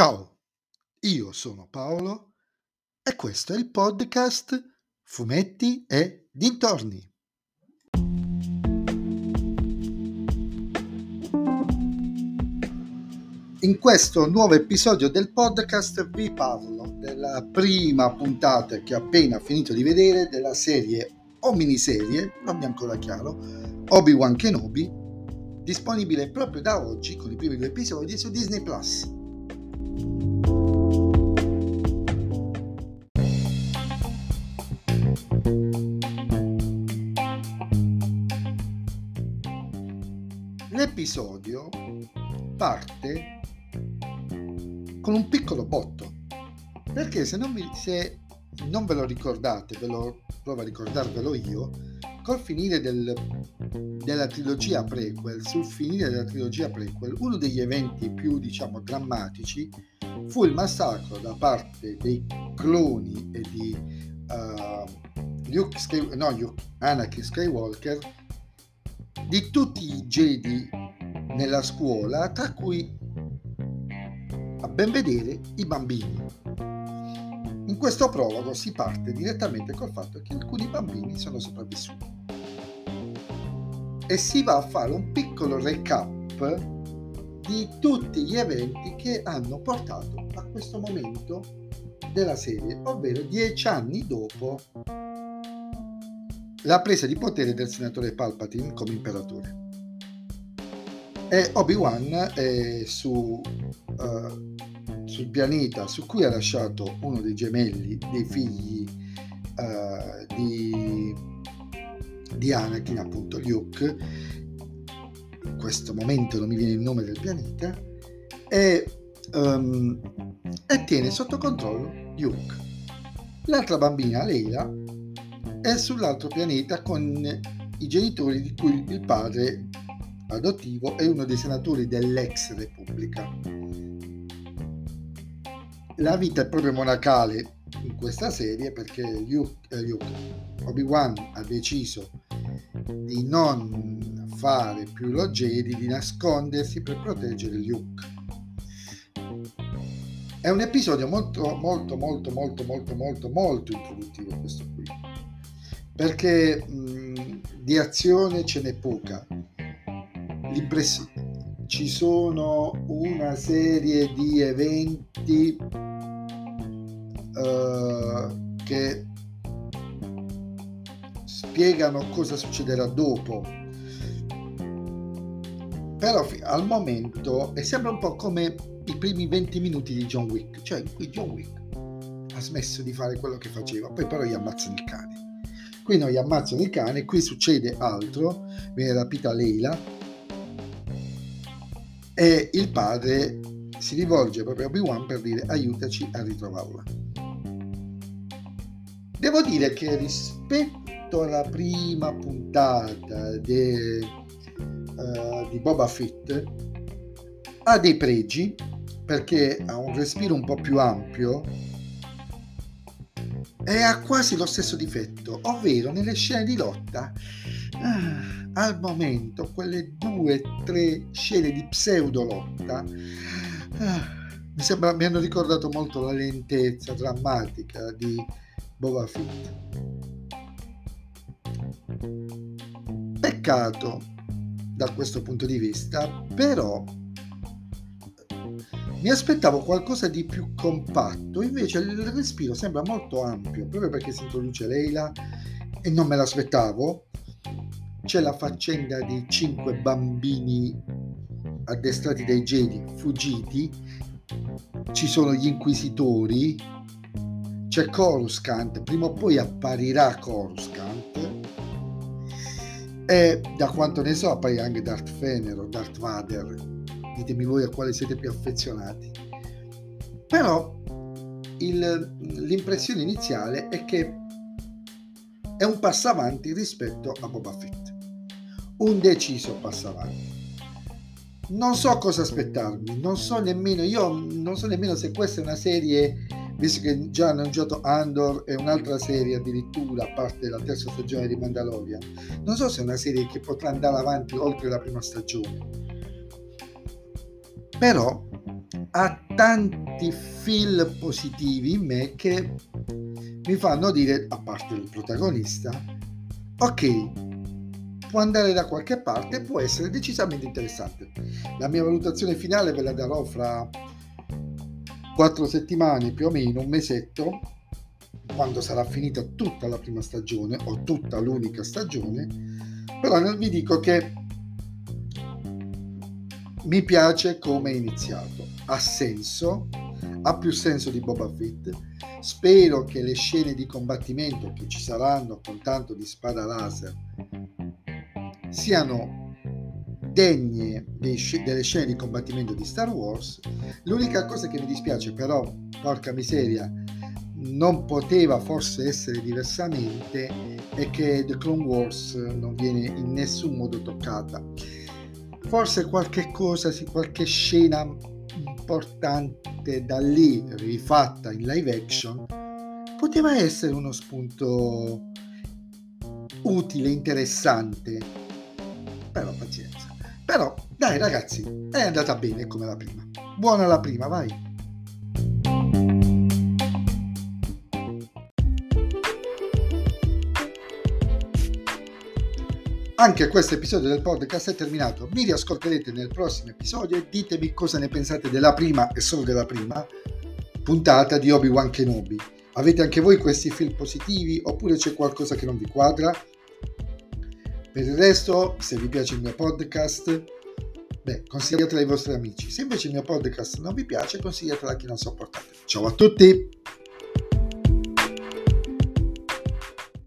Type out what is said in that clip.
Ciao, io sono Paolo e questo è il podcast Fumetti e Dintorni. In questo nuovo episodio del podcast vi parlo della prima puntata che ho appena finito di vedere della serie o miniserie, non mi è ancora chiaro, Obi-Wan Kenobi, disponibile proprio da oggi con i primi due episodi su Disney Plus. L'episodio parte con un piccolo botto, perché se non, vi, se non ve lo ricordate, ve lo provo a ricordarvelo io, col finire del, della trilogia prequel, sul finire della trilogia prequel, uno degli eventi più, diciamo, drammatici fu il massacro da parte dei cloni e di uh, Luke Sky, no, Luke, Anakin Skywalker di tutti i Jedi nella scuola, tra cui a ben vedere i bambini. In questo prologo si parte direttamente col fatto che alcuni bambini sono sopravvissuti e si va a fare un piccolo recap di tutti gli eventi che hanno portato a questo momento della serie, ovvero dieci anni dopo la presa di potere del senatore Palpatine come imperatore. E Obi-Wan è su uh, sul pianeta su cui ha lasciato uno dei gemelli dei figli uh, di, di Anakin, appunto Luke, in questo momento non mi viene il nome del pianeta, e, um, e tiene sotto controllo Luke. L'altra bambina, Leila, è sull'altro pianeta con i genitori di cui il padre adottivo è uno dei senatori dell'ex Repubblica. La vita è proprio monacale in questa serie perché Luke, eh, Luke, Obi-Wan ha deciso di non fare più lo Jedi, di nascondersi per proteggere Luke. È un episodio molto, molto, molto, molto, molto, molto, molto introduttivo questo qui, perché mh, di azione ce n'è poca. L'impressione ci sono una serie di eventi uh, che spiegano cosa succederà dopo. Però al momento è sembra un po' come i primi 20 minuti di John Wick, cioè in cui John Wick ha smesso di fare quello che faceva, poi però gli ammazzano il cane. Qui non gli ammazzano il cane, qui succede altro, viene rapita Leila e il padre si rivolge proprio a Obi-Wan per dire aiutaci a ritrovarla. Devo dire che rispetto alla prima puntata de, uh, di Boba Fett ha dei pregi perché ha un respiro un po' più ampio e ha quasi lo stesso difetto, ovvero nelle scene di lotta ah, al momento quelle due o tre scene di pseudo lotta ah, mi, sembra, mi hanno ricordato molto la lentezza drammatica di Boba Fett. Peccato da questo punto di vista, però mi aspettavo qualcosa di più compatto, invece il respiro sembra molto ampio, proprio perché si introduce Leila e non me l'aspettavo. C'è la faccenda di cinque bambini addestrati dai Jedi fuggiti, ci sono gli inquisitori, c'è Coruscant, prima o poi apparirà Coruscant e da quanto ne so apparirà anche Darth Fener o Darth Vader, ditemi voi a quale siete più affezionati. Però il, l'impressione iniziale è che è un passo avanti rispetto a Boba Fett, un deciso passo avanti. Non so cosa aspettarmi, non so nemmeno, io non so nemmeno se questa è una serie visto che già hanno giocato Andor e un'altra serie addirittura, a parte la terza stagione di Mandalorian, non so se è una serie che potrà andare avanti oltre la prima stagione. Però ha tanti feel positivi in me che mi fanno dire, a parte il protagonista, ok, può andare da qualche parte, può essere decisamente interessante. La mia valutazione finale ve la darò fra quattro settimane più o meno, un mesetto, quando sarà finita tutta la prima stagione o tutta l'unica stagione, però vi dico che mi piace come è iniziato, ha senso, ha più senso di Boba Fett. Spero che le scene di combattimento che ci saranno con tanto di spada laser siano degne delle scene di combattimento di Star Wars. L'unica cosa che mi dispiace però, porca miseria, non poteva forse essere diversamente è che The Clone Wars non viene in nessun modo toccata forse qualche cosa, qualche scena importante da lì rifatta in live action poteva essere uno spunto utile, interessante. Però pazienza. Però dai ragazzi, è andata bene come la prima. Buona la prima, vai. Anche questo episodio del podcast è terminato. Mi riascolterete nel prossimo episodio e ditemi cosa ne pensate della prima e solo della prima puntata di Obi-Wan Kenobi. Avete anche voi questi film positivi oppure c'è qualcosa che non vi quadra? Per il resto, se vi piace il mio podcast, beh, consigliatelo ai vostri amici. Se invece il mio podcast non vi piace, consigliatelo a chi non sopportate. Ciao a tutti!